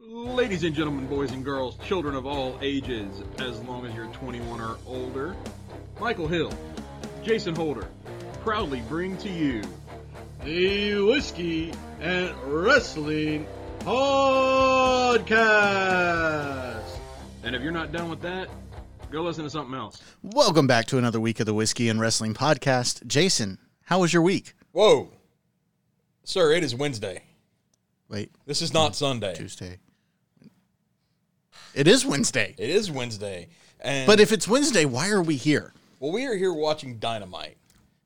Ladies and gentlemen, boys and girls, children of all ages, as long as you're 21 or older, Michael Hill, Jason Holder, proudly bring to you the Whiskey and Wrestling Podcast. And if you're not done with that, go listen to something else. Welcome back to another week of the Whiskey and Wrestling Podcast. Jason, how was your week? Whoa. Sir, it is Wednesday. Wait, This is not Sunday. Tuesday. It is Wednesday. It is Wednesday. And But if it's Wednesday, why are we here? well, we are here watching Dynamite.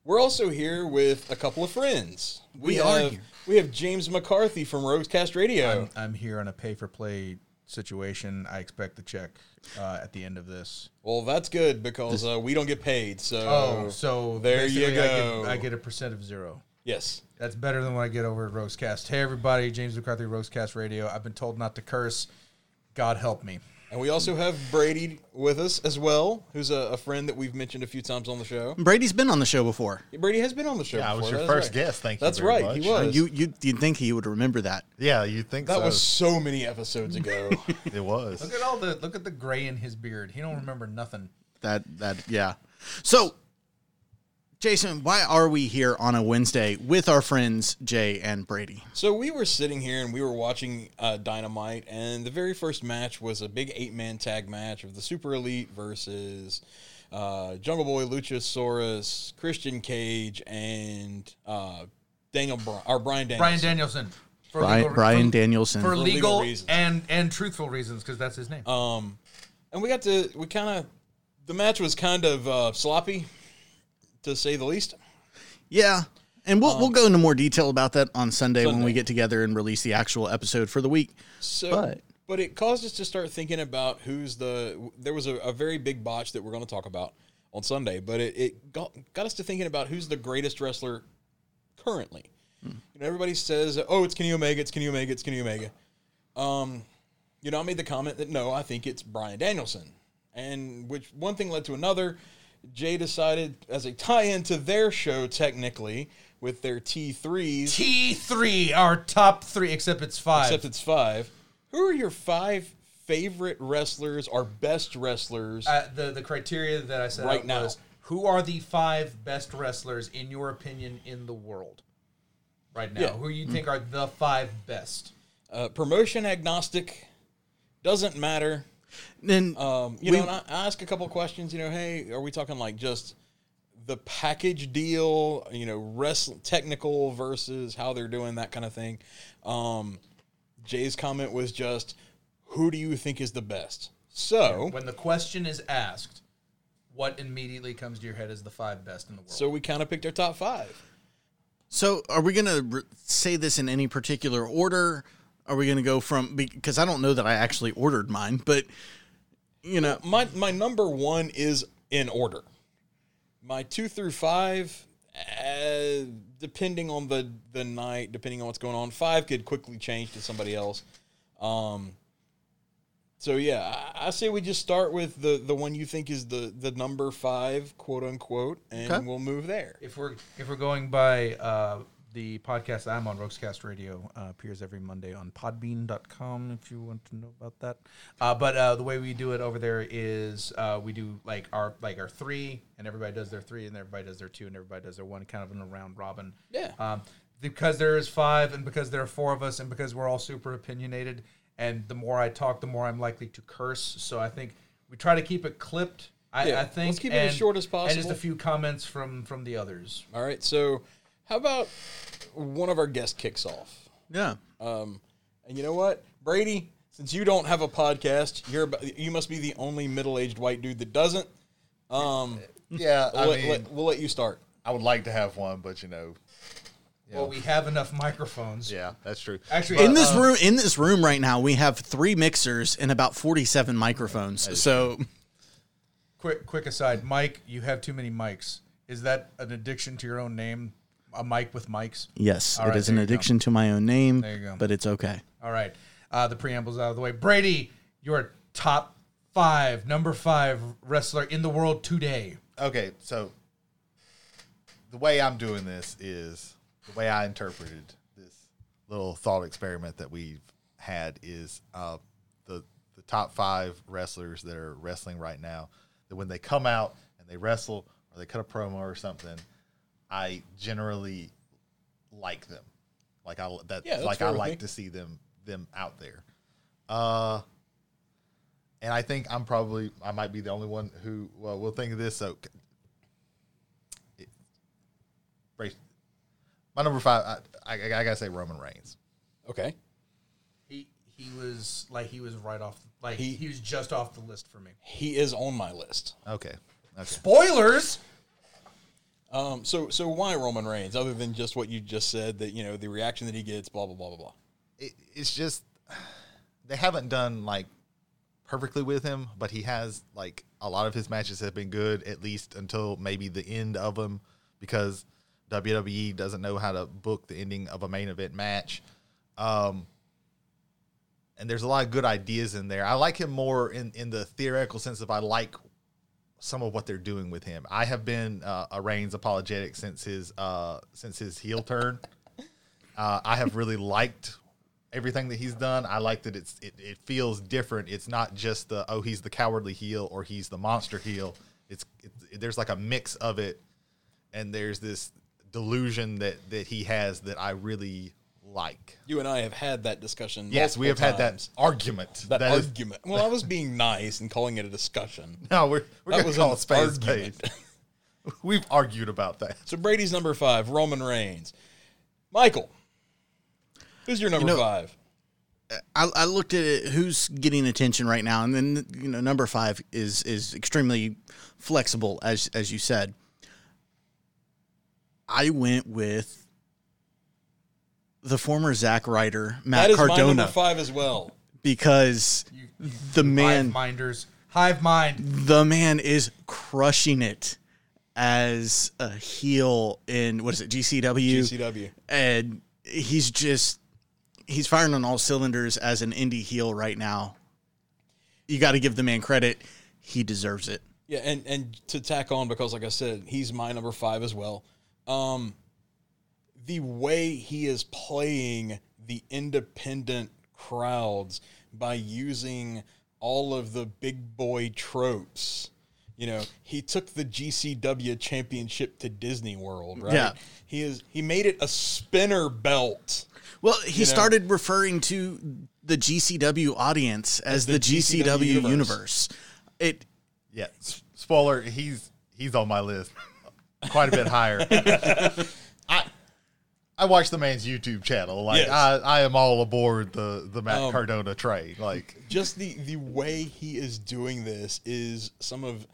We're also here with a couple of friends. We are have, here. We have James McCarthy from Roguescast Radio. I'm, I'm here on a pay for play situation. I expect the check uh, at the end of this. well, that's good because uh, we don't get paid. So Oh, so there you basically I go. get, I get a percent of zero. Yes. That's better than what I get over at Roastcast. Hey, everybody, James McCarthy, Roastcast Radio. I've been told not to curse. God help me. And we also have Brady with us as well, who's a, a friend that we've mentioned a few times on the show. Brady's been on the show before. Brady has been on the show. Yeah, I was before, your that is first right. guest. Thank you That's very right. He much. was. You you you'd think he would remember that. Yeah, you think that so? was so many episodes ago. it was. Look at all the look at the gray in his beard. He don't remember nothing. That that yeah. So, Jason, why are we here on a Wednesday with our friends Jay and Brady? So we were sitting here and we were watching uh, Dynamite, and the very first match was a big eight-man tag match of the Super Elite versus uh, Jungle Boy, Luchasaurus, Christian Cage, and uh, Daniel Bri- or Brian Daniels. Brian Danielson. For Brian, Brian for, Danielson. For legal legal, reasons. and and truthful reasons, because that's his name. Um, and we got to we kind of the match was kind of uh, sloppy, to say the least. Yeah. And we'll we'll go into more detail about that on Sunday, when we get together and release the actual episode for the week. So, But- but, it caused us to start thinking about who's the. There was a, a very big botch that we're going to talk about on Sunday, but it, it got, got us to thinking about who's the greatest wrestler currently. You know, everybody says, "Oh, it's Kenny Omega, it's Kenny Omega, it's Kenny Omega." Um, you know, I made the comment that no, I think it's Brian Danielson, and which one thing led to another. Jay decided as a tie-in to their show, technically with their T threes, T three, our top three, except it's five. except it's five. Who are your five favorite wrestlers our best wrestlers? uh, the the criteria that I set Right now. was who are the five best wrestlers in your opinion in the world right now? Yeah. Who you think are the five best? Uh, promotion agnostic doesn't matter. And Um, you We- know, and I, I ask a couple questions. You know, hey, are we talking like just the package deal? You know, wrestling technical versus how they're doing that kind of thing. Um, Jay's comment was just, who do you think is the best? So, When the question is asked, what immediately comes to your head as the five best in the world? so we kind of picked our top five. So, are we going to re- say this in any particular order? Are we going to go from because I don't know that I actually ordered mine, but you know, my my number one is in order. My two through five, uh, depending on the the night, depending on what's going on, five could quickly change to somebody else. Um. So yeah, I, I say we just start with the the one you think is the the number five, quote unquote, and Okay. we'll move there. if we're if we're going by uh, the podcast I'm on, Roastcast Radio uh, appears every Monday on Podbean.com. If you want to know about that, uh, but uh, the way we do it over there is uh, we do like our like our three, and everybody does their three, and everybody does their two, and everybody does their one, kind of in a round robin. Yeah. Um, because there is five, and because there are four of us, and because we're all super opinionated, and the more I talk, the more I'm likely to curse. So I think we try to keep it clipped. I, Yeah, I think let's keep it as short as possible. and just a few comments from from the others. All right, so how about one of our guests kicks off? yeah. Um, and you know what, Brady? Since you don't have a podcast, you're you must be the only middle-aged white dude that doesn't. Um, Yeah, I we'll, let, mean, let- we'll let you start. I would like to have one, but you know, Well, we have enough microphones. yeah, that's true. Actually, in uh, this uh, room, in this room right now, we have three mixers and about forty-seven microphones. So, quick quick aside, Mike, you have too many mics. Is that an addiction to your own name? A mic with mics? yes, All it right, is an there you go. addiction to my own name, There you go. but it's okay. All right. Uh, the preamble's out of the way. Brady, your top five, number five wrestler in the world today. Okay, so the way I'm doing this is the way I interpreted this little thought experiment that we've had is uh, the the top five wrestlers that are wrestling right now. That when they come out and they wrestle or they cut a promo or something, I generally like them. Like I that Yeah, like I like me. to see them them out there. Uh, and I think I'm probably I might be the only one who well will think of this. So, it, brace- my number five, I, I, I gotta say Roman Reigns. Okay. He he was like he was right off like He- he, was just off the list for me. He is on my list. Okay, okay. Spoilers. Um, so so why Roman Reigns, other than just what you just said, that you know the reaction that he gets, blah blah blah blah blah. It, it's just they haven't done like perfectly with him, but he has like a lot of his matches have been good at least until maybe the end of them because WWE doesn't know how to book the ending of a main event match. Um, and there's a lot of good ideas in there. I like him more in, in the theoretical sense of I like some of what they're doing with him. I have been uh, a Reigns apologetic since his uh, since his heel turn. Uh, I have really liked everything that he's done. I like that it's it, it feels different. It's not just the oh he's the cowardly heel or he's the monster heel. It's, it's there's like a mix of it, and there's this delusion that that he has that I really like. You and I have had that discussion. Yes, we have multiple had that argument. that, That is- argument. well, I was being nice and calling it a discussion. no, we're we're That gonna was call an it spade a argument. spade. We've argued about that. So Brady's number five, Roman Reigns. Michael, who's your number You know- five? I, I looked at it, who's getting attention right now, and then you know number five is is extremely flexible, as as you said. I went with the former Zack Ryder, Matt That is my Cardona, number five as well. because the man Hive minders. Hive mind. the man is crushing it as a heel in what is it GCW GCW. and he's just he's firing on all cylinders as an indie heel right now. You got to give the man credit; he deserves it. Yeah, and and to tack on because, like I said, he's my number five as well. Um, the way he is playing the independent crowds by using all of the big boy tropes. You know, he took the GCW championship to Disney World, right? Yeah. He is he made it a spinner belt. Well, he You know? started referring to the GCW audience as, the the, GCW GCW, universe. universe. It Yeah, s- spoiler. He's he's on my list, quite a bit higher. I watch the man's YouTube channel. Like Yes. I, I am all aboard the the Matt Um, Cardona train. Like just the the way he is doing this is some of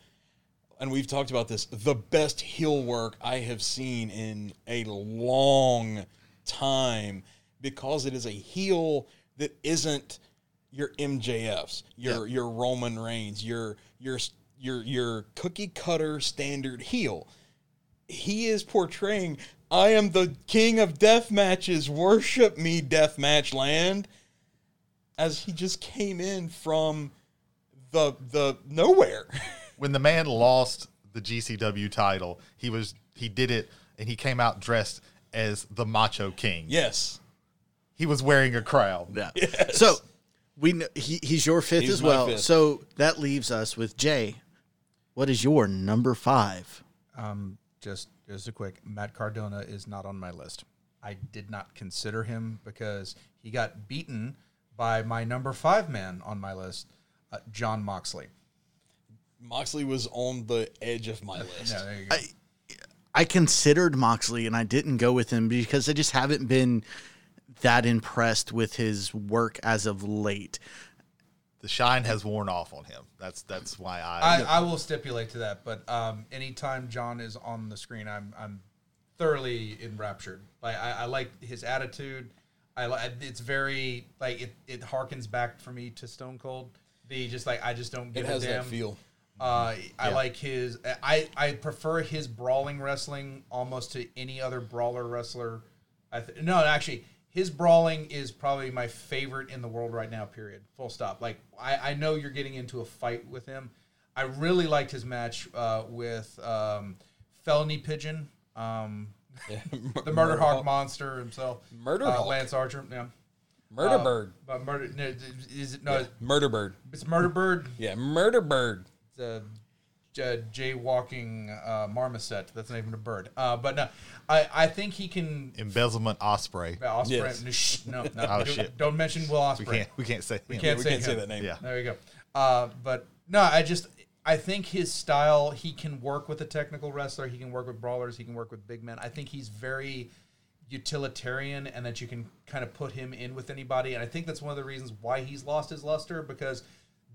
and we've talked about this the best heel work i have seen in a long time because it is a heel that isn't your mjfs your your roman reigns your your your your cookie cutter standard heel he is portraying i am the king of death matches worship me death match land as he just came in from the the nowhere. when the man lost the GCW title, he was he did it and he came out dressed as the Macho King. yes. He was wearing a crown. yeah. So we kn- he, he's your fifth He's as well. fifth. So that leaves us with Jay. What is your number five? Um, just just a quick. Matt Cardona is not on my list. I did not consider him because he got beaten by my number five man on my list, uh, Jon Moxley. Moxley was on the edge of my list. Yeah, there you go. I I considered Moxley and I didn't go with him because I just haven't been that impressed with his work as of late. The shine has worn off on him. That's that's why I, I, I will stipulate to that, but um, anytime Jon is on the screen, I'm I'm thoroughly enraptured. Like I, I like his attitude. I like it's very like it, it harkens back for me to Stone Cold. The just like I just don't give It has a damn. that feel. Uh, I like his. I I prefer his brawling wrestling almost to any other brawler wrestler. I th- no, actually, his brawling is probably my favorite in the world right now. Period. Full stop. Like I, I know you're getting into a fight with him. I really liked his match uh, with um, Felony Pigeon, um, the Murder Hawk monster himself, Murder uh, Hawk. Lance Archer. Yeah. Murder Uh, Bird. But murder no, is it no? Murder Bird. It's Murder Bird. Yeah, Murder Bird. It's a j- jaywalking uh, marmoset. That's not even a bird. Uh, but no, I, I think he can. Embezzlement Osprey. Osprey, Yes. no, no, no, Oh, don't, shit. don't mention Will We Osprey. can't. We can't say. We him. can't we say can't say that name. Yeah. There you go. Uh, but no, I just I think his style. He can work with a technical wrestler. He can work with brawlers. He can work with big men. I think he's very utilitarian, and that you can kind of put him in with anybody. And I think that's one of the reasons why he's lost his luster because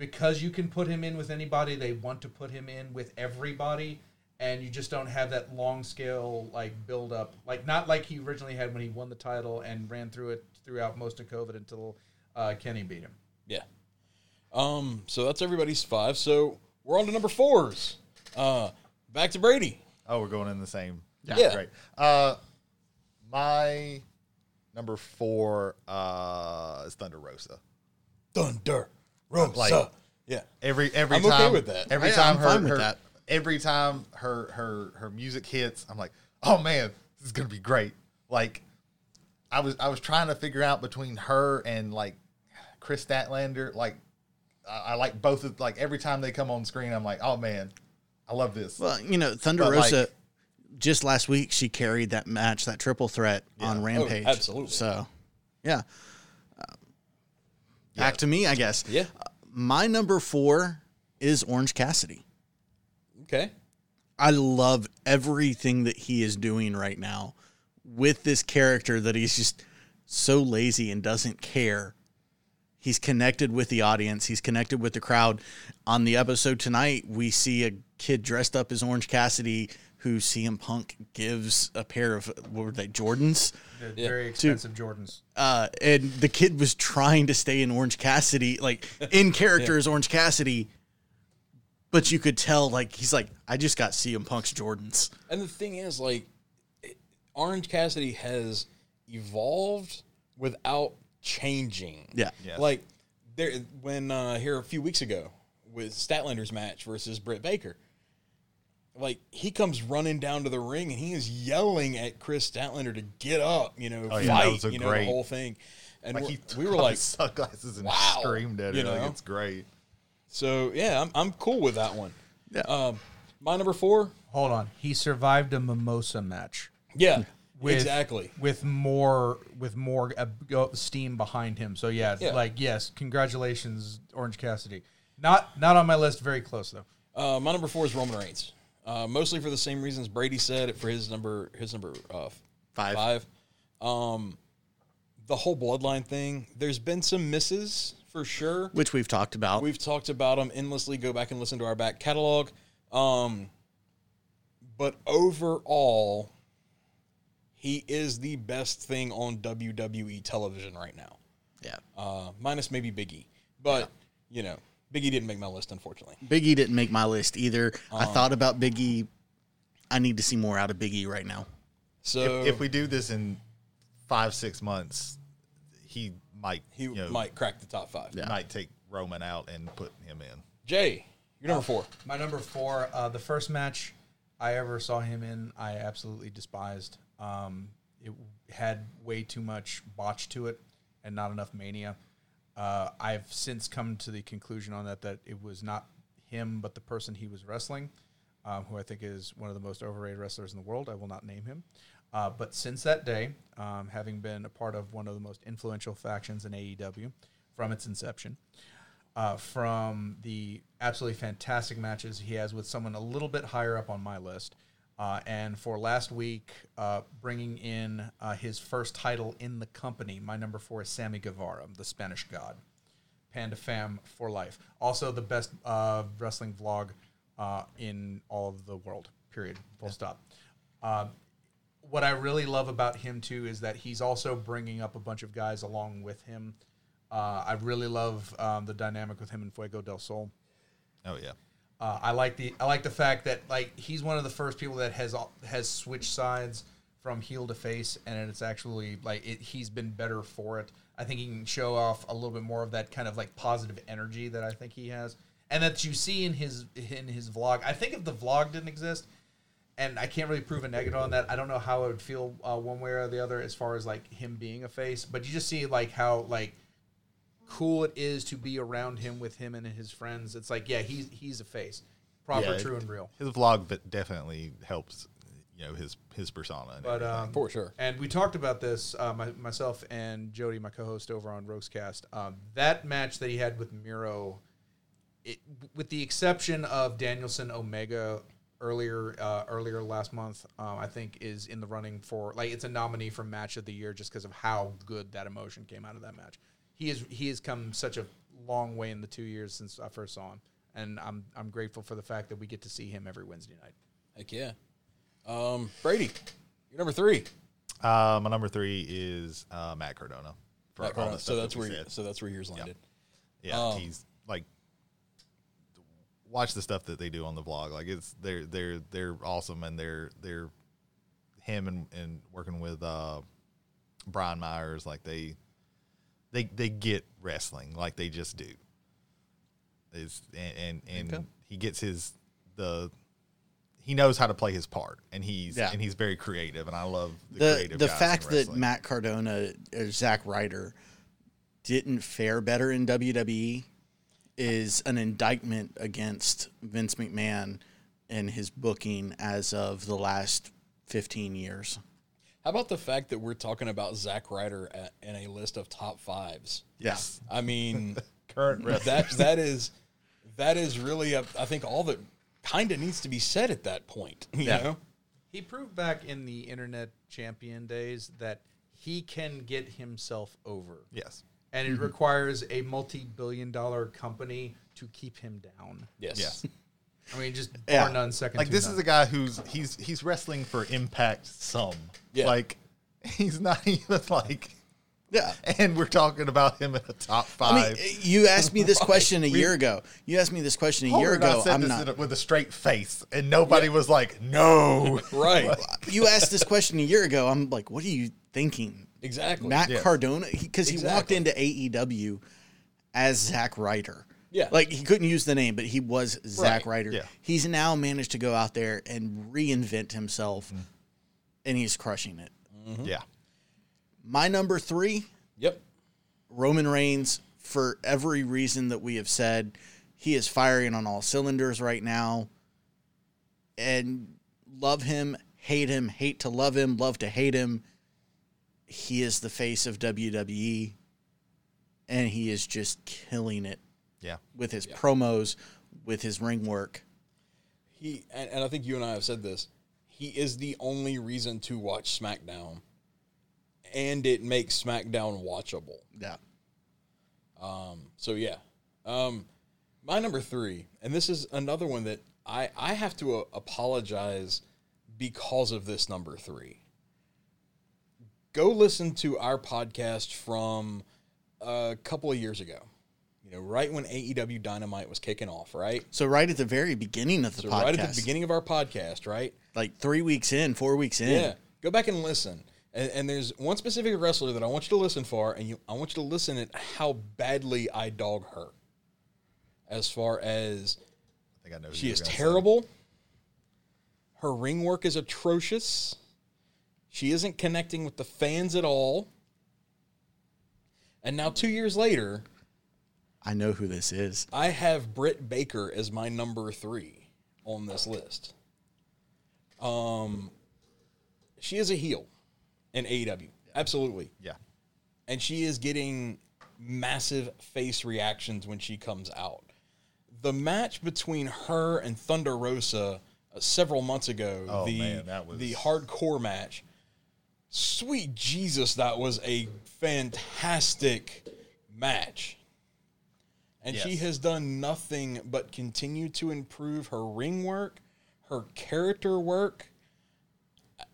because you can put him in with anybody. They want to put him in with everybody. And you just don't have that long scale like build up, like not like he originally had when he won the title and ran through it throughout most of COVID until uh, Kenny beat him. Yeah. Um. So that's everybody's five. So we're on to number fours. Uh, back to Brady. Oh, we're going in the same. Yeah. Great. Uh, my number four uh, is Thunder Rosa. Thunder Rosa. Like- yeah. Every every I'm okay time with that. Every I- time I'm her, fine with her- that. every time her her her music hits, I'm like, oh man, this is gonna be great. Like, I was I was trying to figure out between her and like Kris Statlander. Like, I, I like both of like every time they come on screen, I'm like, oh man, I love this. Well, you know, Thunder But, Rosa. like- just last week, she carried that match, that triple threat on oh, Rampage. Oh, absolutely. So, yeah. Uh, Back to me, I guess. Yeah. My number four is Orange Cassidy. Okay. I love everything that he is doing right now with this character that he's just so lazy and doesn't care. He's connected with the audience, he's connected with the crowd. On the episode tonight, we see a kid dressed up as Orange Cassidy who CM Punk gives a pair of what were they, Jordans? They're Yeah. very expensive Jordans. uh, and the kid was trying to stay in Orange Cassidy, like in character as Orange Cassidy, but you could tell, like he's like, I just got CM Punk's Jordans. And the thing is, like, it- Orange Cassidy has evolved without changing. Yeah. Yes. Like there when uh here a few weeks ago with Statlander's match versus Britt Baker. Like he comes running down to the ring and he is yelling at Kris Statlander to get up, you know, Oh, fight, yeah, that was a you know, the whole thing. And like we're- we were off like, his sunglasses and wow, screamed at her. you Like know? it's great. so yeah, I'm I'm cool with that one. Yeah. Um, my number four, Hold on, he survived a mimosa match yeah, with, exactly. with more with more uh, steam behind him. So yeah, Yeah. like yes, congratulations, Orange Cassidy. Not not on my list. Very close though. Uh, my number four is Roman Reigns. Uh, mostly for the same reasons Brady said it for his number his number uh, Five. Five. Um, the whole bloodline thing. There's been some misses for sure. Which we've talked about. We've talked about them endlessly. Go back and listen to our back catalog. Um, but overall, he is the best thing on WWE television right now. yeah. Uh, minus maybe Biggie, but you know, Biggie didn't make my list unfortunately. Biggie didn't make my list either. I thought about Biggie. I need to see more out of Biggie right now. So if, if we do this in five six months, he might he you know, might crack the top five. Yeah. might take Roman out and put him in. Jay, you're number four. My number four, uh, the first match I ever saw him in, I absolutely despised. Um, it had way too much botch to it and not enough mania. Uh, I've since come to the conclusion on that that it was not him, but the person he was wrestling, um, who I think is one of the most overrated wrestlers in the world. I will not name him. Uh, but since that day, um, having been a part of one of the most influential factions in AEW from its inception, uh, from the absolutely fantastic matches he has with someone a little bit higher up on my list. Uh, and for last week, uh, bringing in uh, his first title in the company, my number four is Sammy Guevara, the Spanish God. Panda Fam for life. Also, the best uh, wrestling vlog uh, in all of the world, period. Full stop. Uh, what I really love about him too is that he's also bringing up a bunch of guys along with him. Uh, I really love um, the dynamic with him and Fuego del Sol. Oh yeah. Uh, I like the I like the fact that like he's one of the first people that has has switched sides from heel to face, and it's actually like it, he's been better for it. I think he can show off a little bit more of that kind of like positive energy that I think he has, and that you see in his in his vlog. I think if the vlog didn't exist, and I can't really prove a negative on that. I don't know how I would feel uh, one way or the other as far as like him being a face, but you just see like how like cool it is to be around him with him and his friends. It's like yeah, he's he's a face, proper, Yeah, true, and real. His vlog but definitely helps, you know, his his persona. And But everything. um, For sure. And we talked about this, uh, my, myself and Jody, my co-host over on Roastcast. Um, that match that he had with Miro, it, with the exception of Danielson Omega earlier uh, earlier last month, um, I think is in the running for like it's a nominee for match of the year just because of how good that emotion came out of that match. He is he has come such a long way in the two years since I first saw him, and I'm I'm grateful for the fact that we get to see him every Wednesday night. Heck yeah. Um, Brady, you're number three. uh, my number three is uh, Matt Cardona. For Matt Cardona. so that's that where you, so that's where yours landed. Yeah, Um, he's like watch the stuff that they do on the vlog. Like it's they're they're they're awesome and they're they're him and, and working with uh Brian Myers, like they they they get wrestling like they just do. Is and and, and he gets his the he knows how to play his part and he's Yeah. and he's very creative and I love the, the creative the fact that. Matt Cardona or Zack Ryder didn't fare better in WWE is an indictment against Vince McMahon and his booking as of the last 15 years. How about the fact that we're talking about Zack Ryder at, in a list of top fives? yes I mean, current wrestling. that that is that is really a, I think all that kind of needs to be said at that point. You Yeah. know, He proved back in the internet champion days that he can get himself over. yes And it mm-hmm. requires a multi billion dollar company to keep him down. yes, yes. I mean, just Yeah. bar none second. like this none. is a guy who's he's he's wrestling for impact some Yeah. like he's not even like Yeah. and we're talking about him in the top I mean, five you asked me this question a year ago. You asked me this question a year Homer and ago. said I'm this not. a- with a straight face and nobody was like no right, you asked this question a year ago. I'm like, what are you thinking? exactly. Matt Yeah. Cardona, because he, walked into AEW as Zack Ryder. Yeah. like he couldn't use the name, but he was Zack Right. Ryder. Yeah. He's now managed to go out there and reinvent himself, Mm. and he's crushing it. yeah My number three, Yep. Roman Reigns, for every reason that we have said, he is firing on all cylinders right now. And love him, hate him, hate to love him, love to hate him. He is the face of WWE, and he is just killing it yeah with his promos, with his ring work. He and, and I think you and I have said this. He is the only reason to watch SmackDown, and it makes SmackDown watchable. Yeah. Um, so yeah, um, my number three, and this is another one that I I have to uh, apologize because of this number three. Go listen to our podcast from a couple of years ago. You know, right when AEW Dynamite was kicking off, right? So right at the very beginning of the So podcast, right at the beginning of our podcast, right? like three weeks in, four weeks in, Yeah. Go back and listen. And, and there's one specific wrestler that I want you to listen for, and you, I want you to listen at how badly I dog her. As far as I think I know she is gonna say. terrible, her ring work is atrocious. She isn't connecting with the fans at all. And now, two years later, I know who this is. I have Britt Baker as my number three on this list. Um, she is a heel in AEW, absolutely, yeah and she is getting massive face reactions when she comes out. The match between her and Thunder Rosa uh, several months ago, Oh, the man, that was- the hardcore match. Sweet Jesus, that was a fantastic match. And she has done nothing but continue to improve her ring work, her character work. I-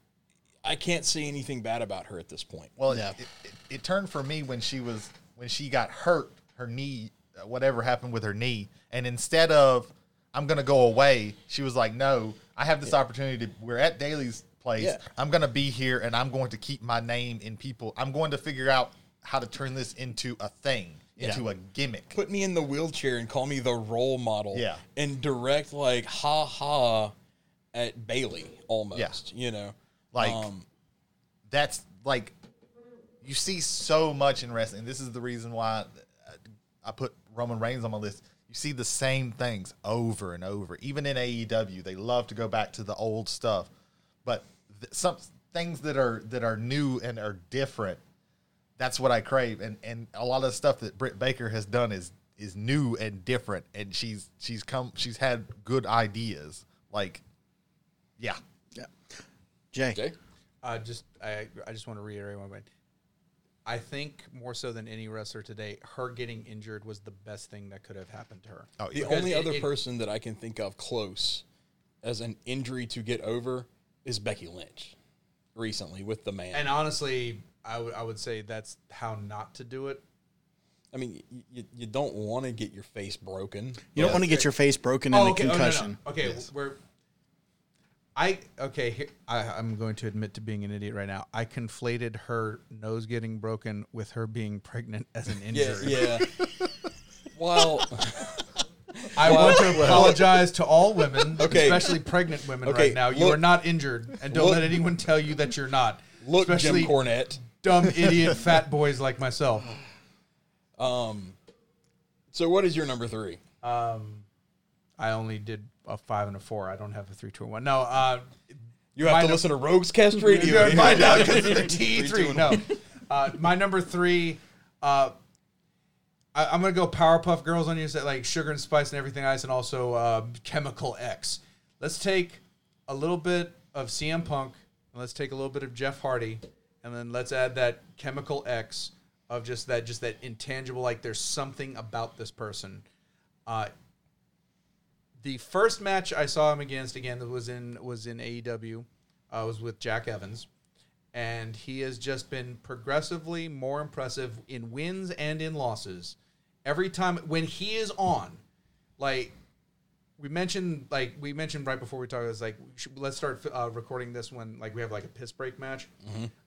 I can't say anything bad about her at this point. Well, Yeah. it, it, it turned for me when she was when she got hurt, her knee, uh, whatever happened with her knee, and instead of I'm gonna go away, she was like, "No, I have this opportunity. To, we're at Daily's place. Yeah. I'm gonna be here, and I'm going to keep my name in people. I'm going to figure out how to turn this into a thing, into a gimmick. Put me in the wheelchair and call me the role model. Yeah. And direct like ha ha at Bayley almost. You know, Like um, that's like you see so much in wrestling. This is the reason why I put Roman Reigns on my list. You see the same things over and over. Even in AEW, they love to go back to the old stuff, but th- some things that are that are new and are different. That's what I crave, and and a lot of the stuff that Britt Baker has done is is new and different, and she's she's come she's had good ideas. Like, yeah, Yeah. Jay. okay. Uh, just I I just want to reiterate one point. I think more so than any wrestler today, her getting injured was the best thing that could have happened to her. oh The yeah, only it- other it- person that I can think of close as an injury to get over is Becky Lynch recently with the man. And honestly, I would I would say that's how not to do it. I mean, you, you don't want to get your face broken. You don't want to get your face broken in oh, a oh, no, concussion. no. Okay, we're. I okay. Here, I, I'm going to admit to being an idiot right now. I conflated her nose getting broken with her being pregnant as an Yeah, injury. yeah. well, I want to apologize to all women, Okay. especially pregnant women Okay, right now. You look- are not injured, and don't look- let anyone tell you that you're not. look, especially Jim Cornette. Dumb idiot fat boys like myself. Um, so what is your number three? Um, I only did a five and a four. I don't have a three, two, and one. No, uh, You have to num- listen to Rogues Cast Radio. Gonna find out because of the T Three. No, uh, my number three. Uh, I, I'm gonna go Powerpuff Girls on you, so like Sugar and Spice and everything ice, and also uh, Chemical X. Let's take a little bit of CM Punk, and let's take a little bit of Jeff Hardy, and then let's add that Chemical X of just that, just that intangible. Like there's something about this person. Uh, the first match I saw him against again that was in was in AEW uh, was with Jack Evans, and he has just been progressively more impressive in wins and in losses. Every time when he is on, like we mentioned, like we mentioned right before we talked, it's like should, let's start uh, recording this when like we have like a piss break match.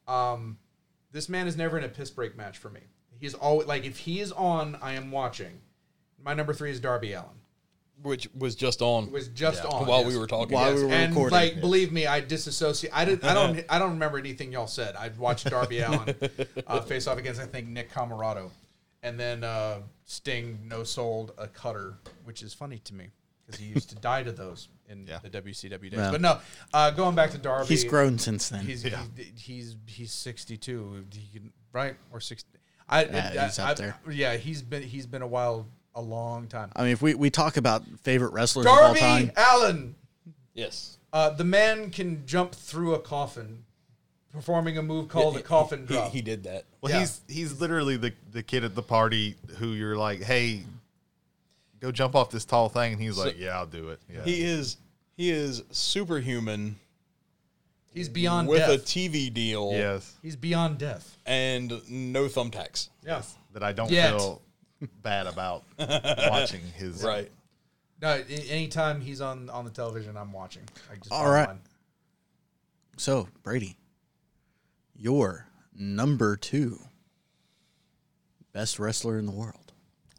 Um, this man is never in a piss break match for me. He's always like if he is on, I am watching. My number three is Darby Allin. which was just on was just on while yes. we were talking. While we were and recording. like believe me, I disassociate. I did. I don't. I don't remember anything y'all said. I watched Darby Allin uh, face off against I think Nick Comoroto, and then uh, Sting no sold a cutter, which is funny to me because he used to die to those in Yeah. the WCW days. Yeah. But no, uh, going back to Darby, He's grown since then. He's Yeah. he's, he's he's sixty two. He can right or sixty. I, Yeah, I- he's I- up there. Yeah, he's been he's been a while, a long time. I mean, if we, we talk about favorite wrestlers of all Darby time, Allin. Yes. Uh, the man can jump through a coffin, performing a move called He- a coffin he, drop. He, did that. Well, Yeah. he's he's literally the the kid at the party who you're like, hey, go jump off this tall thing, and he's So- like, yeah, I'll do it. Yeah, He is he is superhuman He's beyond with a. TV deal yes, He's beyond death. and no thumbtacks. Yes. that I don't Yet. feel bad about watching his. Right. No, anytime he's on on the television, I'm watching. I just All bottom so Brady, your number two best wrestler in the world.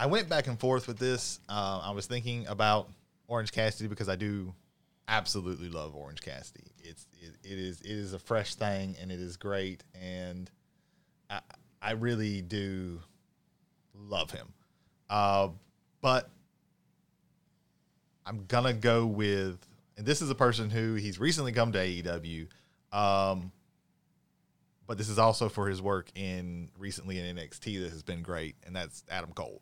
I went back and forth with this. Uh, I was thinking about Orange Cassidy because I do absolutely love Orange Cassidy. It's it, it is it is a fresh thing and it is great and I I really do love him. Uh, but I'm gonna go with and this is a person who he's recently come to AEW. Um, but this is also for his work in recently in NXT that has been great, and that's Adam Cole.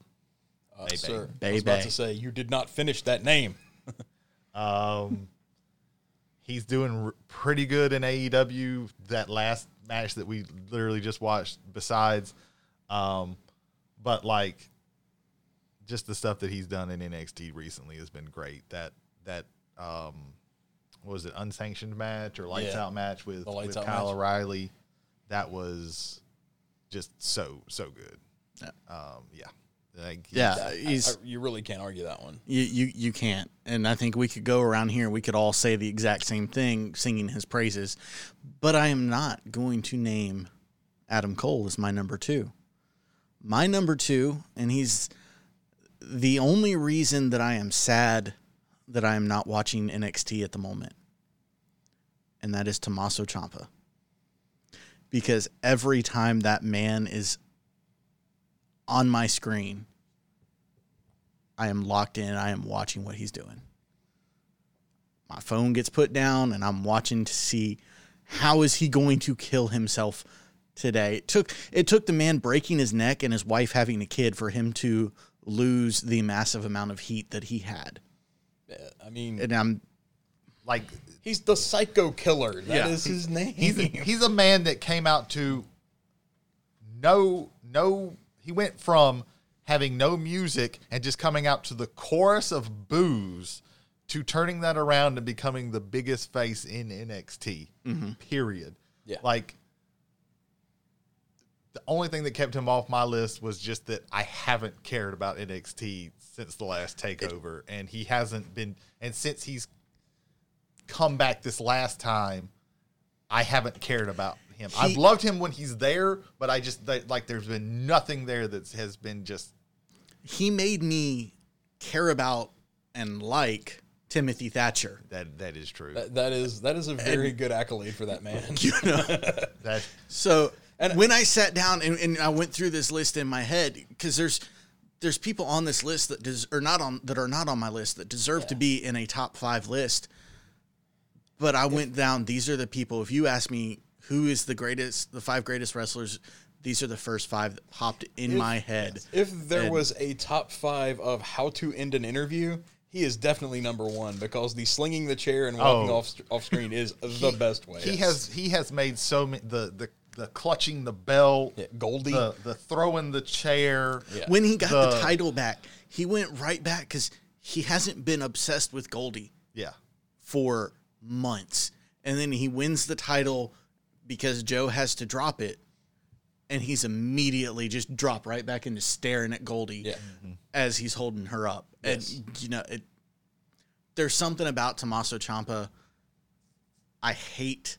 Uh, sir, I was about to say you did not finish that name. Um, he's doing r- pretty good in AEW. That last match that we literally just watched, besides, um, but like, just the stuff that he's done in NXT recently has been great. That that um, what was it unsanctioned match or lights Yeah. out match with, with Kyle match. O'Reilly? That was just so so good. Yeah. Um, yeah. Like, Yeah, he's- I- he's I- you really can't argue that one. you, you you can't, and I think we could go around here and we could all say the exact same thing, singing his praises. But I am not going to name Adam Cole as my number two. My number two, and he's the only reason that I am sad that I am not watching NXT at the moment and that is Tommaso Ciampa. Because every time that man is on my screen, I am locked in. I am watching what he's doing. My phone gets put down, and I'm watching to see how is he going to kill himself today. It took it took the man breaking his neck and his wife having a kid for him to lose the massive amount of heat that he had. I mean, And I'm Like he's the psycho killer. That is Yeah. his name. he's a, he's a man that came out to no no he went from having no music and just coming out to the chorus of booze to turning that around and becoming the biggest face in NXT. Mm-hmm. Period. Yeah. Like the only thing that kept him off my list was just that I haven't cared about NXT since the last takeover and he hasn't been and since he's come back this last time I haven't cared about him. I've loved him when he's there, but I just they- like there's been nothing there that has been just he made me care about and like Timothy Thatcher. that. That is true. That, that is that is a very good accolade for that man. You know? That So And- when I sat down and, and I went through this list in my head, because there's there's people on this list that des- are not on that are not on my list that deserve to be in a top five list. But I went down. These are the people. If you ask me who is the greatest, the five greatest wrestlers, these are the first five that popped in my head. If there And- was a top five of how to end an interview, he is definitely number one because the slinging the chair and walking Oh. off off screen is the best way. he has he has made so many the the the clutching the belt, Yeah, Goldie. the the throwing the chair. Yeah. when he got the, The- title back, he went right back because he hasn't been obsessed with Goldie. Yeah. for months. And then he wins the title because Joe has to drop it. And he's immediately just drop right back into staring at Goldie Yeah. Mm-hmm. as he's holding her up. Yes. And you know, it there's something about Tommaso Ciampa I hate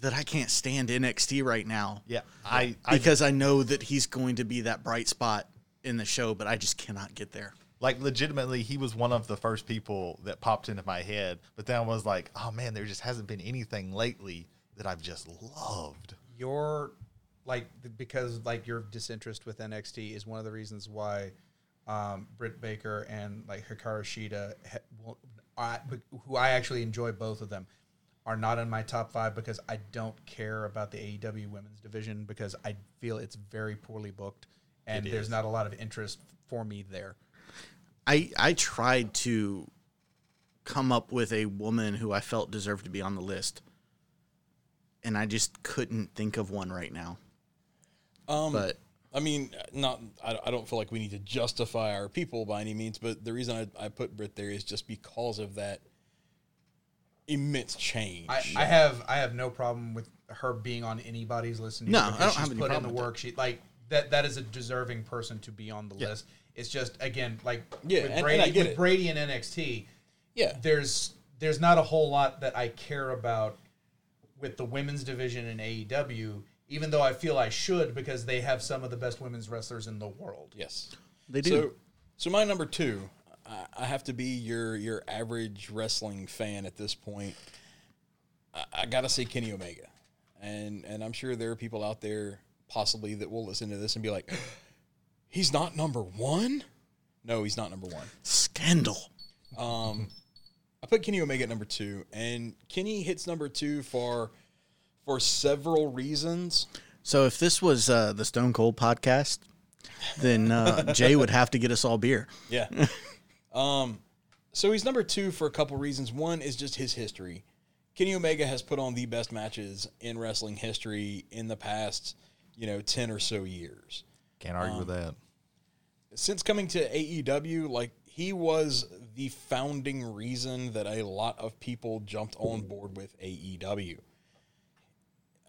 that I can't stand NXT right now Yeah. I, I because I know that he's going to be that bright spot in the show, but I just cannot get there. like legitimately he was one of the first people that popped into my head but then i was like oh man there just hasn't been anything lately that i've just loved. Your like because like your disinterest with NXT is one of the reasons why um, Britt Baker and like Hikaru Shida, ha- well, I, who I actually enjoy both of them, are not in my top five because I don't care about the AEW women's division because I feel it's very poorly booked and there's not a lot of interest for me there. I I tried to come up with a woman who I felt deserved to be on the list, and I just couldn't think of one right now. Um, But I mean, not. I, I don't feel like we need to justify our people by any means, but the reason I, I put Britt there is just because of that immense change. I, I have I have no problem with her being on anybody's list. No, I don't she's have any put in the with work. She like that. That is a deserving person to be on the list. It's just again like Yeah, with and- and Brady I get with it. Brady and NXT. yeah, There's there's not a whole lot that I care about with the women's division in AEW. Even though I feel I should because they have some of the best women's wrestlers in the world. yes, They do. So, so my number two, I, I have to be your your average wrestling fan at this point. I, I gotta say Kenny Omega, and and I'm sure there are people out there possibly that will listen to this and be like, he's not number one. No, he's not number one. Scandal. Um, I put Kenny Omega at number two, and Kenny hits number two for for several reasons. So if this was uh, the Stone Cold podcast, then uh, Jay would have to get us all beer. Yeah. um, so he's number two for a couple reasons. One is just his history. Kenny Omega has put on the best matches in wrestling history in the past, you know, ten or so years. can't argue with that since coming to AEW, like he was the founding reason that a lot of people jumped on board with AEW.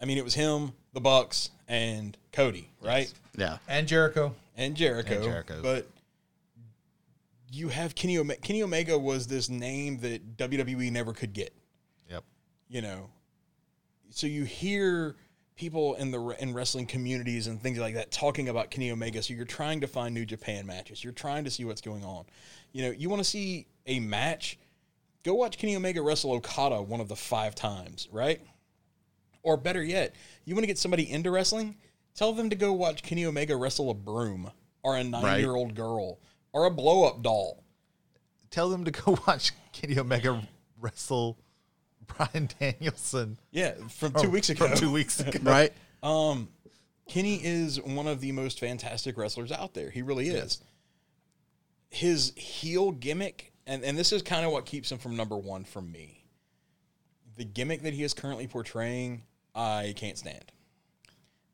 I mean, it was him, the Bucks, and Cody, right? Yeah. And Jericho. And Jericho. And Jericho. But you have Kenny Omega. Kenny Omega was this name that WWE never could get yep you know so you hear people in the in wrestling communities and things like that talking about Kenny Omega so you're trying to find new Japan matches you're trying to see what's going on you know you want to see a match go watch Kenny Omega wrestle Okada one of the five times, right? Or better yet, you want to get somebody into wrestling? Tell them to go watch Kenny Omega wrestle a broom or a nine year old girl or a blow up doll. Tell them to go watch Kenny Omega wrestle Bryan Danielson Yeah, from two weeks ago. from two weeks ago. right? Um, Kenny is one of the most fantastic wrestlers out there. He really is. His heel gimmick, and, and this is kind of what keeps him from number one for me. The gimmick that he is currently portraying, I can't stand.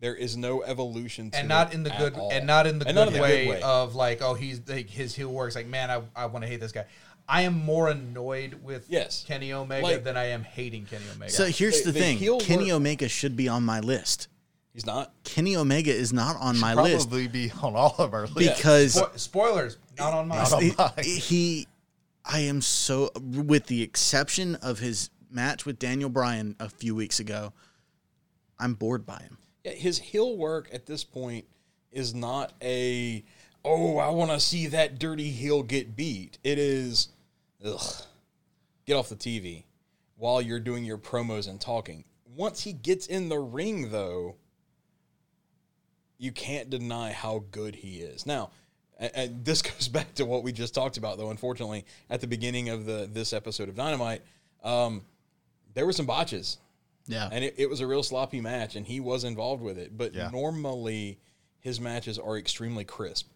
There is no evolution to and not it in the at good all. and not in the, And good, not in the way, good way. of like oh he's like his heel works like man I, I want to hate this guy i am more annoyed with Yes. kenny omega Like- than i am hating kenny omega So here's The- the, the thing: heel Kenny work- Omega should be on my list. He's not. Kenny Omega is not on my Probably list Probably be on all of our lists. because Spo- spoilers not on mine Not on he, mine. he- I am so with the exception of his match with Daniel Bryan a few weeks ago, I'm bored by him. Yeah, his heel work at this point is not a oh I want to see that dirty heel get beat. It is ugh, get off the TV while you're doing your promos and talking. Once he gets in the ring, though, you can't deny how good he is. Now, and, this goes back to what we just talked about, though. Unfortunately, at the beginning of the this episode of Dynamite, um, there were some botches Yeah. and it, it was a real sloppy match, and he was involved with it. But Yeah. normally, his matches are extremely crisp.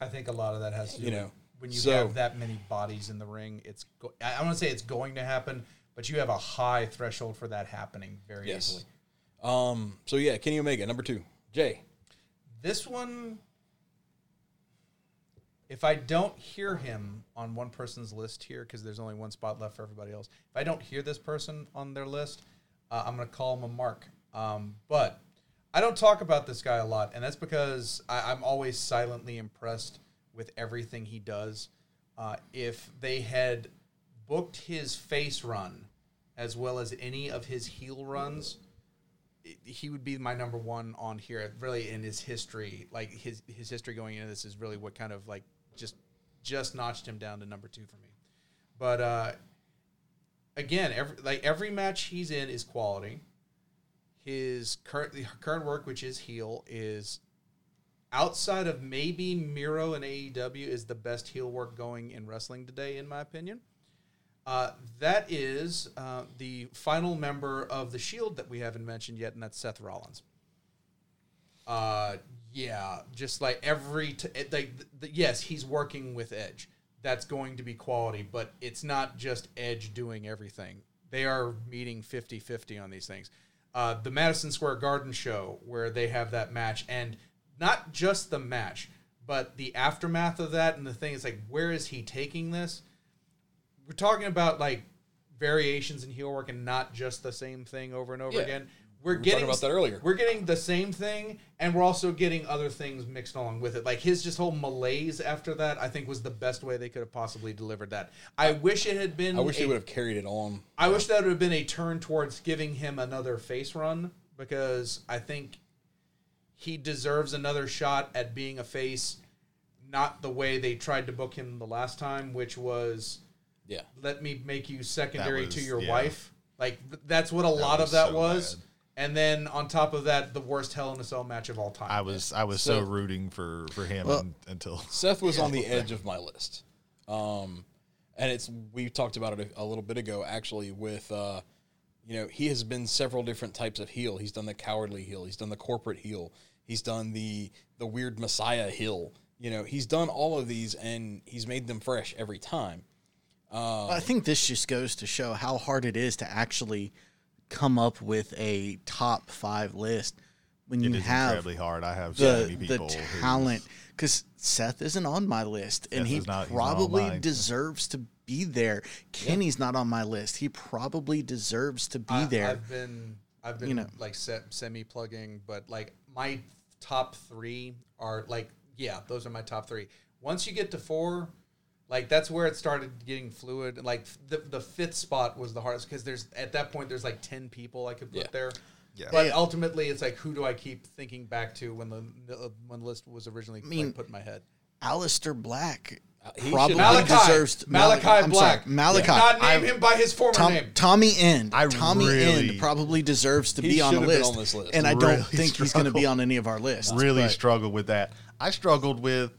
I think a lot of that has to do You with know, when you so- have that many bodies in the ring it's go- i want to say it's going to happen but you have a high threshold for that happening very Yes. easily Um. So yeah, Kenny Omega, number two. Jay. This one, if I don't hear him on one person's list here, because there's only one spot left for everybody else, if I don't hear this person on their list, uh, I'm going to call him a mark. Um, but I don't talk about this guy a lot, and that's because I, I'm always silently impressed with everything he does. Uh, if they had booked his face run as well as any of his heel runs, he would be my number one on here. Really, in his history, like his his history going into this is really what kind of like just just notched him down to number two for me. But uh, again, every like every match he's in is quality. His current current work, which is heel, is outside of maybe Miro and AEW, is the best heel work going in wrestling today, in my opinion. Uh, that is uh, the final member of the Shield that we haven't mentioned yet, and that's Seth Rollins. Uh, yeah, just like every t- like th- th- yes, he's working with Edge. That's going to be quality, but it's not just Edge doing everything. They are meeting 50-50 on these things. Uh, the Madison Square Garden show where they have that match, and not just the match, but the aftermath of that, and the thing is like, where is he taking this? we're talking about like variations in heel work and not just the same thing over and over Yeah. again. We're were getting about that earlier. We're getting the same thing, and we're also getting other things mixed along with it. Like his just whole malaise after that, I think was the best way they could have possibly delivered that. I wish it had been. I wish a- they would have carried it on. I wish that would have been a turn towards giving him another face run because I think he deserves another shot at being a face, not the way they tried to book him the last time, which was Yeah. let me make you secondary was- to your yeah. wife. Like that's what a lot of that so was. bad. And then on top of that, the worst Hell in a Cell match of all time. I was I was so, So- rooting for for him Well- un- until Seth was on the edge of my list. Um, and it's we talked about it a, a little bit ago actually with uh, you know, he has been several different types of heel. He's done the cowardly heel, he's done the corporate heel, he's done the the weird messiah heel. You know, he's done all of these and he's made them fresh every time. I think this just goes to show how hard it is to actually come up with a top five list when you is have incredibly hard. I have so the many the people. who- talent. Because Seth isn't on my list, and Seth he not- he's not probably deserves to be there. Kenny's not on my list. He probably deserves to be I, there. I've been I've been You know. like se- semi plugging, but like my top three are like yeah, those are my top three. Once you get to four, like that's where it started getting fluid. Like the the fifth spot was the hardest because there's at that point there's like ten people I could put Yeah. there. Yeah. But ultimately, it's like who do I keep thinking back to when the when the list was originally mean- like, put in my head? Aleister Black He probably should- Malachi deserves Malachi I'm Black. Sorry, Malachi. Not name him by his former Tom, name. Tommy End. I Tommy really- End probably deserves to He be on the should have been list, on this list. and I don't think he's going to be on any of our lists. really but- struggled with that. I struggled with.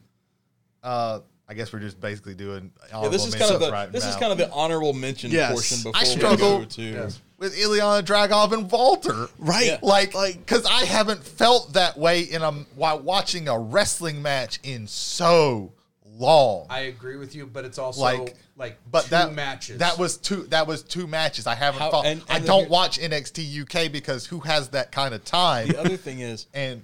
Uh, I guess we're just basically doing. Yeah, this is kind of the right this is kind of the honorable mention Yes. portion before I we struggle- go to Yes. with Ilja Dragunov and Walter. Right. Yeah. Like, because I haven't felt that way in a while watching a wrestling match in so long. I agree with you, but it's also Like- like, but two that matches. that was two that was two matches. I haven't How- felt. and- I don't the- watch NXT UK because who has that kind of time? the other thing is and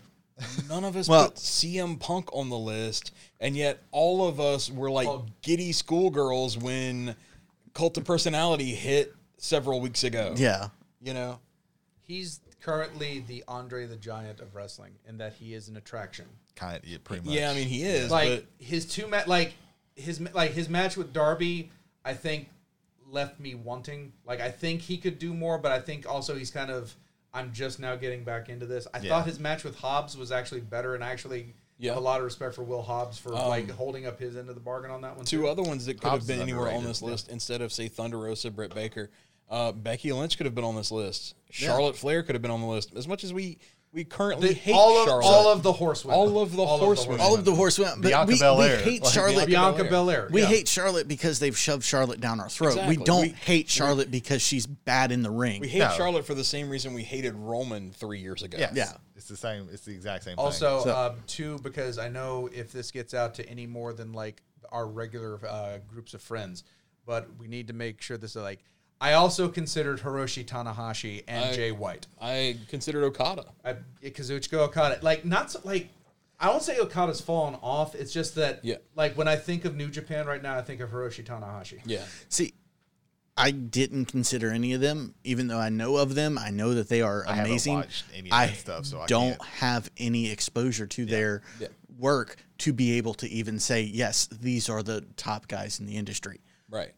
none of us Well- put CM Punk on the list, and yet all of us were like Oh. giddy schoolgirls when Cult of Personality hit several weeks ago. Yeah. you know. he's currently the Andre the Giant of wrestling, in that he is an attraction. kind of yeah, pretty much. Yeah, I mean he is, like but his two ma- like his like his match with Darby, I think left me wanting. Like I think he could do more, but I think also he's kind of I'm just now getting back into this. I Yeah. thought his match with Hobbs was actually better, and I actually Yeah. a lot of respect for Will Hobbs for Um, like holding up his end of the bargain on that one. two too. other ones that could Hobbs have been is anywhere on underrated. this list instead of say Thunder Rosa, Britt Baker, uh, Becky Lynch could have been on this list. Charlotte Flair could have been on the list. As much as we we currently The- hate all of Charlotte, all of the horsewomen, All of the horsewomen. All of the horsewomen. But Bianca we, we Belair. hate Like, Charlotte. Bianca Belair. We yeah. hate Charlotte because they've shoved Charlotte down our throat. Exactly. We don't We- hate Charlotte because she's bad in the ring. We hate No. Charlotte for the same reason we hated Roman three years ago. Yes. Yeah. It's the same. It's the exact same. Also, thing. So- um, two because I know if this gets out to any more than like our regular uh, groups of friends, but we need to make sure this is like. I also considered Hiroshi Tanahashi and I- Jay White. I considered Okada. I, Kazuchika Okada. Like not so, like I won't say Okada's fallen off. It's just that Yeah. like when I think of New Japan right now, I think of Hiroshi Tanahashi. Yeah. See, I didn't consider any of them, even though I know of them. I know that they are I amazing. watched any of I that stuff, so I don't can't. have any exposure to their Yeah. work to be able to even say yes, these are the top guys in the industry. Right.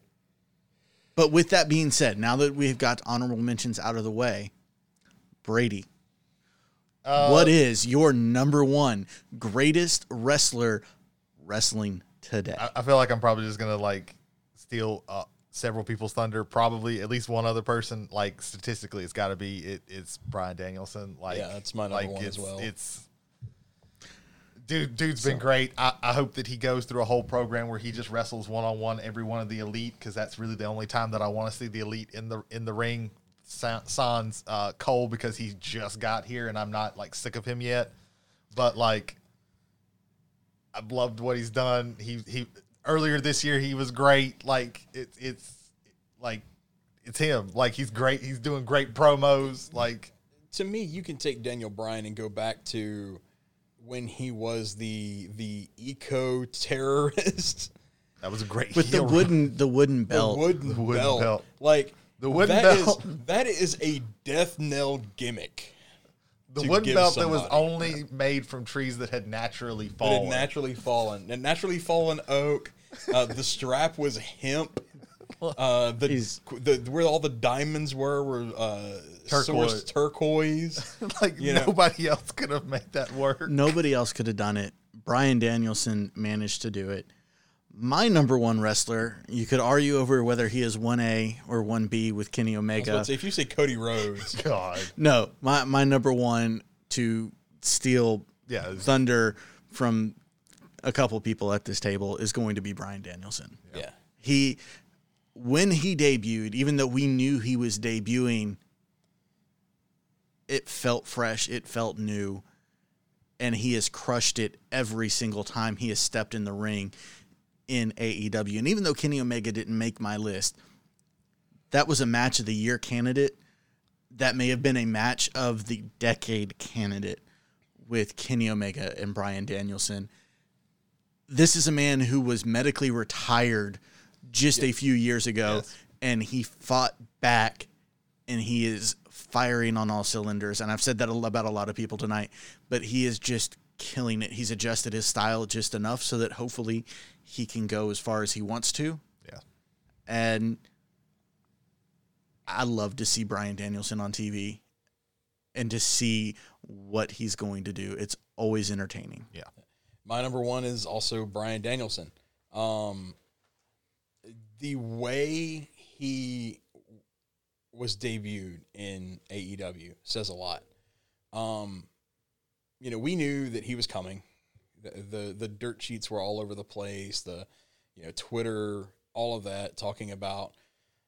But with that being said, now that we've got honorable mentions out of the way, Brady, Uh, what is your number one greatest wrestler wrestling today? I, I feel like I'm probably just gonna like steal uh, several people's thunder. Probably at least one other person. Like statistically, it's got to be it, it's Bryan Danielson. Like Yeah, that's my number like one as well. It's dude, dude's been great. I, I hope that he goes through a whole program where he just wrestles one on one every one of the elite because that's really the only time that I want to see the elite in the in the ring. Sans uh, Cole because he just got here and I'm not like sick of him yet, but like I've loved what he's done. He he earlier this year he was great. Like it's it's like it's him. Like he's great. He's doing great promos. Like to me, you can take Daniel Bryan and go back to when he was the the eco terrorist, that was a great With the wooden the wooden the belt. wooden, The wooden belt. belt. Like The wooden that is- belt. that is a death knell gimmick. the wooden give belt that was somebody. only made from trees that had naturally That fallen. had naturally fallen. And naturally fallen oak. Uh, the strap was hemp. Uh, the, He's- the where all the diamonds were were uh, Turquoise. sourced turquoise. like You know. nobody else could have made that work. Nobody else could have done it. Bryan Danielson managed to do it. My number one wrestler, you could argue over whether he is 1A or 1B with Kenny I was about Omega. to say, if you say Cody Rhodes, God, No, my, my number one to steal Yeah, it's- thunder from a couple people at this table is going to be Bryan Danielson. yeah, He, when he debuted, even though we knew he was debuting, it felt fresh, it felt new, and he has crushed it every single time he has stepped in the ring in AEW. And even though Kenny Omega didn't make my list, that was a match of the year candidate. That may have been a match of the decade candidate with Kenny Omega and Bryan Danielson. This is a man who was medically retired just a few years ago, Yes. and he fought back, and he is firing on all cylinders. And I've said that about a lot of people tonight, but he is just killing it. He's adjusted his style just enough so that hopefully he can go as far as he wants to. yeah. And I love to see Bryan Danielson on TV and to see what he's going to do. It's always entertaining. Yeah. my number one is also Bryan Danielson. Um, the way he was debuted in AEW says a lot. Um, you know, we knew that he was coming. The, the the dirt sheets were all over the place. The you know Twitter, all of that, talking about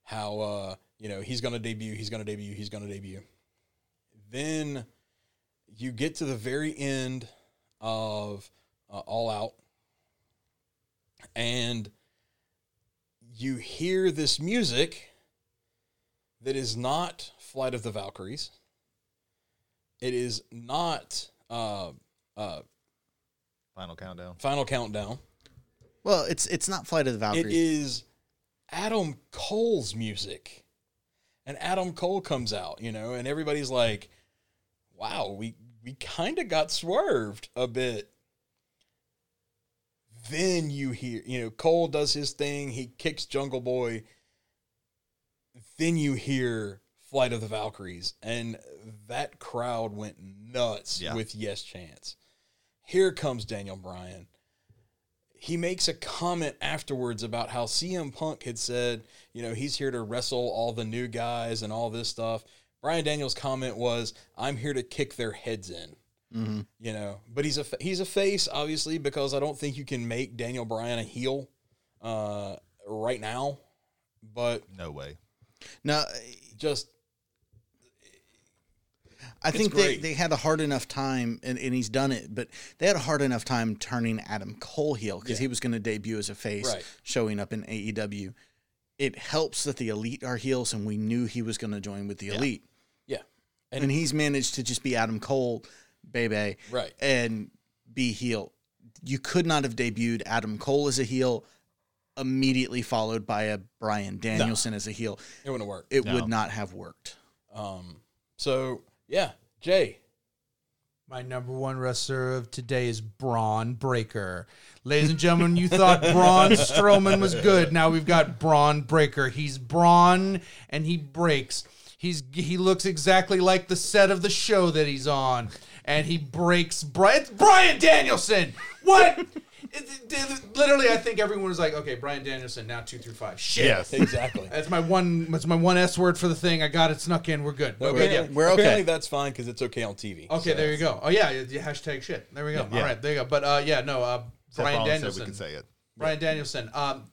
how uh, you know he's going to debut, he's going to debut, he's going to debut. Then you get to the very end of uh, All Out, and you hear this music that is not Flight of the Valkyries. It is not uh, uh, Final countdown. Final Countdown. Well, it's it's not Flight of the Valkyries. It is Adam Cole's music. And Adam Cole comes out, you know, and everybody's like, wow, we, we kind of got swerved a bit. Then you hear, you know, Cole does his thing, he kicks Jungle Boy. Then you hear Flight of the Valkyries, and that crowd went nuts Yeah. with Yes Chance. Here comes Daniel Bryan he makes a comment afterwards about how CM Punk had said, you know, he's here to wrestle all the new guys and all this stuff. Brian Daniels' comment was, "I'm here to kick their heads in." Mhm. You know, but he's a he's a face obviously because I don't think you can make Daniel Bryan a heel uh, right now. But No way. No, just I think they, great. they had a hard enough time, and, and he's done it, but they had a hard enough time turning Adam Cole heel because Yeah. he was going to debut as a face, Right. showing up in AEW. It helps that the Elite are heels, and we knew he was going to join with the Elite. yeah, And, he's managed to just be Adam Cole, baby, Right. and be heel. You could not have debuted Adam Cole as a heel, immediately followed by a Bryan Danielson as a heel. it wouldn't work. It No. would not have worked. Um, so yeah, Jay, My number one wrestler of today is Bron Breakker. Ladies and gentlemen, you thought Braun Strowman was good. Now we've got Bron Breakker. He's Braun and he breaks. He's he looks exactly like the set of the show that he's on, and he breaks. Bri- It's Bryan Danielson. What? It- it- literally, I think everyone was like, "Okay, Bryan Danielson now two through five. Shit, Yes. exactly. that's my one. That's my one S word for the thing. I got it snuck in. We're good. We're good. Okay, Yeah. we're okay. Apparently that's fine because it's okay on TV. Okay, So- there you go. Oh yeah, yeah, yeah, hashtag shit. There we go. Yeah. All right, there you go. But uh, yeah, no, uh, Seth Brian Rollins said Danielson. we can say it. Bryan Danielson. Um,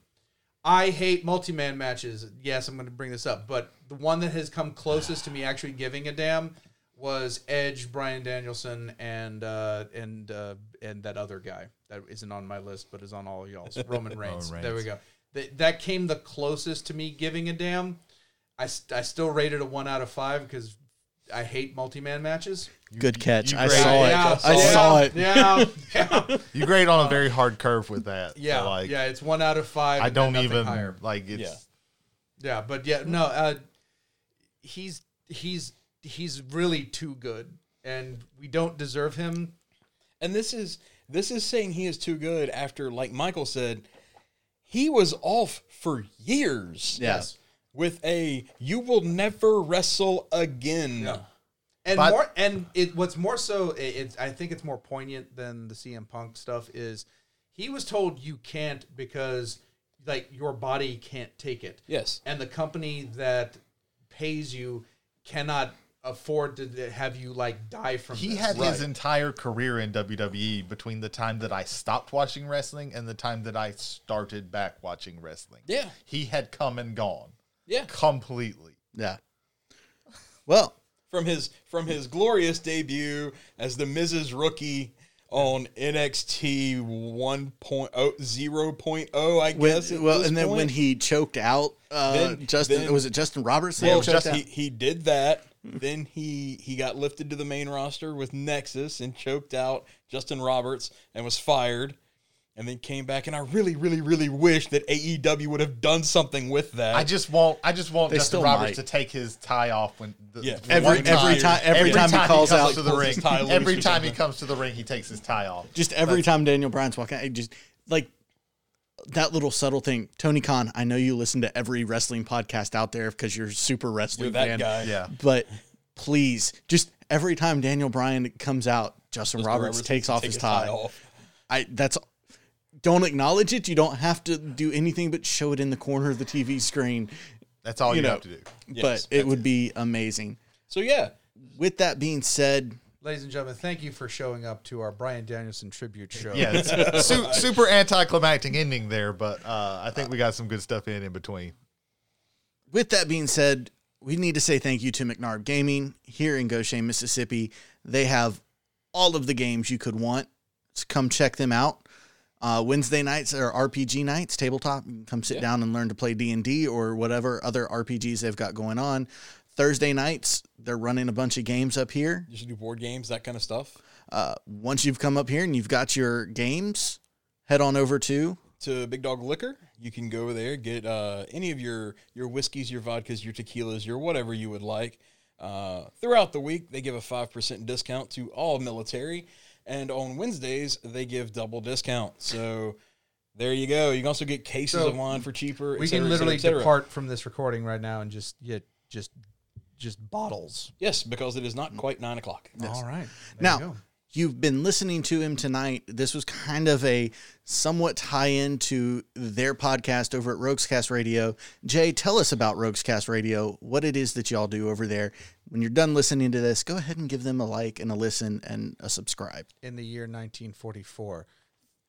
I hate multi-man matches. Yes, I'm going to bring this up, but the one that has come closest to me actually giving a damn was Edge, Bryan Danielson, and uh, and uh, and that other guy that isn't on my list but is on all y'all's Roman Reigns. Reigns. There we go. That, that came the closest to me giving a damn. I, st- I still rated a one out of five because I hate multi-man matches. Good catch. you I saw it. Yeah, I yeah, saw it. Yeah, yeah. You grade on a very hard curve with that. Yeah, So, like yeah, it's one out of five. I don't even higher. like it's. Yeah. Yeah, but yeah, no, uh, he's he's he's really too good, and we don't deserve him. And this is this is saying he is too good after, like Michael said, he was off for years. Yes. With a you will never wrestle again. Yeah. And But- more, and it what's more so, it, it's I think it's more poignant than the CM Punk stuff. Is he was told you can't because like your body can't take it. Yes. and the company that pays you cannot afford to have you like die from He this. had Right. his entire career in WWE between the time that I stopped watching wrestling and the time that I started back watching wrestling. Yeah. He had come and gone Yeah. completely. Yeah. Well, From his from his glorious debut as the Miz's Rookie on NXT 1.0 0.0, I when, guess. at well, this and then when he choked out uh, Then- Justin, then- was it Justin Roberts? that Well, choked just he, he did that. then he he got lifted to the main roster with Nexus and choked out Justin Roberts and was fired. And then came back, and I really, really, really wish that AEW would have done something with that. I just want I just want They Justin Roberts might. to take his tie off when the, Yeah. the Every- one every time- every time he calls comes out- to the ring. his tie loose Every or time he comes to the ring, he takes his tie off. just every time Daniel Bryan's walking, I just like that little subtle thing. Tony Khan, I know you listen to every wrestling podcast out there because you're super wrestling You're that fan. guy. Yeah. But please, just every time Daniel Bryan comes out, Justin Roberts, Roberts takes off take his tie. off. I that's don't acknowledge it. You don't have to do anything but show it in the corner of the TV screen. That's all you, You know. have to do. Yes, but it would be amazing. So yeah, With that being said, Ladies and gentlemen, thank you for showing up to our Bryan Danielson tribute show. Yeah, it's su- super anticlimactic ending there, but uh, I think we got some good stuff in in between. with that being said, we need to say thank you to McNarb Gaming here in Goshen, Mississippi. They have all of the games you could want. So come check them out. Uh, Wednesday nights are RPG nights, tabletop. You can come sit Yeah. down and learn to play D and D or whatever other RPGs they've got going on. Thursday nights, they're running a bunch of games up here. you should do board games, that kind of stuff. Uh, once you've come up here and you've got your games, head on over to to Big Dog Liquor. You can go there get uh, any of your your whiskeys, your vodkas, your tequilas, your whatever you would like. Uh, throughout the week, they give a five percent discount to all military, and on Wednesdays they give double discount. So there you go. You can also get cases So of wine for cheaper. we et cetera, can et cetera, literally et cetera. depart from this recording right now and just get just just bottles. Yes, because it is not quite nine o'clock. All right. There now, you you've been listening to him tonight. This was kind of a somewhat tie in to their podcast over at Roguescast Radio. Jay, tell us about Roguescast Radio, what it is that y'all do over there. When you're done listening to this, go ahead and give them a like and a listen and a subscribe. in the year 1944,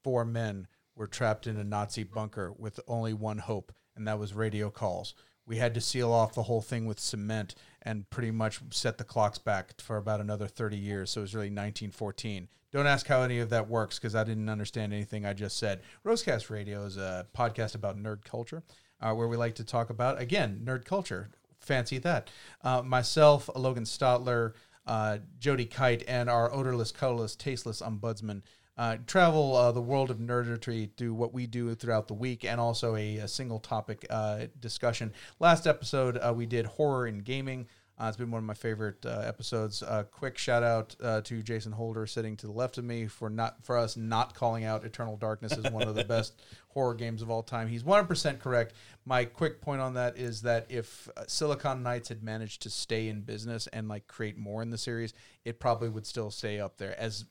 four men were trapped in a Nazi bunker with only one hope, and that was radio calls. We had to seal off the whole thing with cement and pretty much set the clocks back for about another 30 years. So it was really 1914. Don't ask how any of that works because I didn't understand anything I just said. Roguescast Radio is a podcast about nerd culture uh, where we like to talk about, again, nerd culture. Fancy that. Uh, myself, Logan Stotler, uh, Jody Kite, and our odorless, colorless, tasteless ombudsman uh, travel uh, the world of nerdistry through what we do throughout the week and also a, a single topic uh, discussion. Last episode, uh, we did horror in gaming. Uh, it's been one of my favorite uh, episodes. Uh, quick shout out uh, to Jason Holder sitting to the left of me for not for us not calling out Eternal Darkness as one of the best horror games of all time. He's 100% correct. My quick point on that is that if uh, Silicon Knights had managed to stay in business and like create more in the series, it probably would still stay up there. As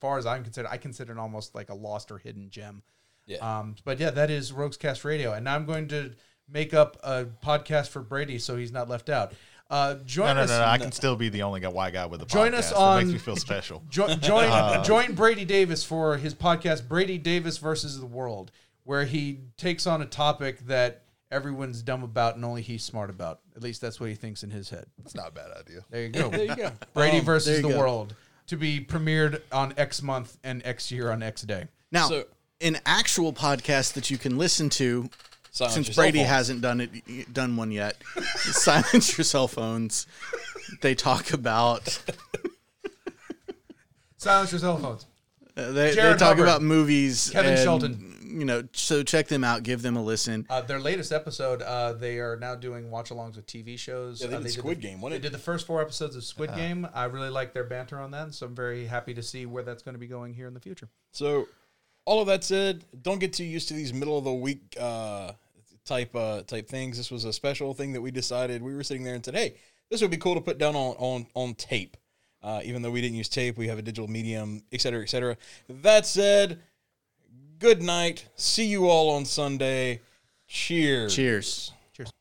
far as I'm concerned, I consider it almost like a lost or hidden gem. Yeah. Um, but yeah, that is Rogues Cast Radio, and now I'm going to make up a podcast for Brady so he's not left out. Uh, join No, no, us. no, no. I can still be the only guy, white guy with a Join podcast. us That on- makes me feel special. Jo- join Uh, join Brady Davis for his podcast Brady Davis versus the World, where he takes on a topic that everyone's dumb about and only he's smart about. At least that's what he thinks in his head. That's not a bad idea. There you go. There you go. Brady Um, versus there the go. World to be premiered on X month and X year on X day. Now, So- an actual podcast that you can listen to Silence since Brady hasn't done it done one yet. silence your cell phones. They talk about Silence your cell phones. uh, they, they talk Hubbard. about movies. Kevin and, Shelton. You know, so check them out. Give them a listen. Uh, their latest episode, uh, they are now doing watch alongs with TV shows. Yeah, they uh, did Squid the, Game, They wasn't it? did the first four episodes of Squid Game. I really like their banter on that, so I'm very happy to see where that's going to be going here in the future. So, all of that said, don't get too used to these middle of the week uh, type uh, type things. This was a special thing that we decided. We were sitting there and said, "Hey, this would be cool to put down on on on tape." Uh, even though we didn't use tape, we have a digital medium, et cetera, et cetera. That said, good night. See you all on Sunday. Cheers. Cheers. Cheers.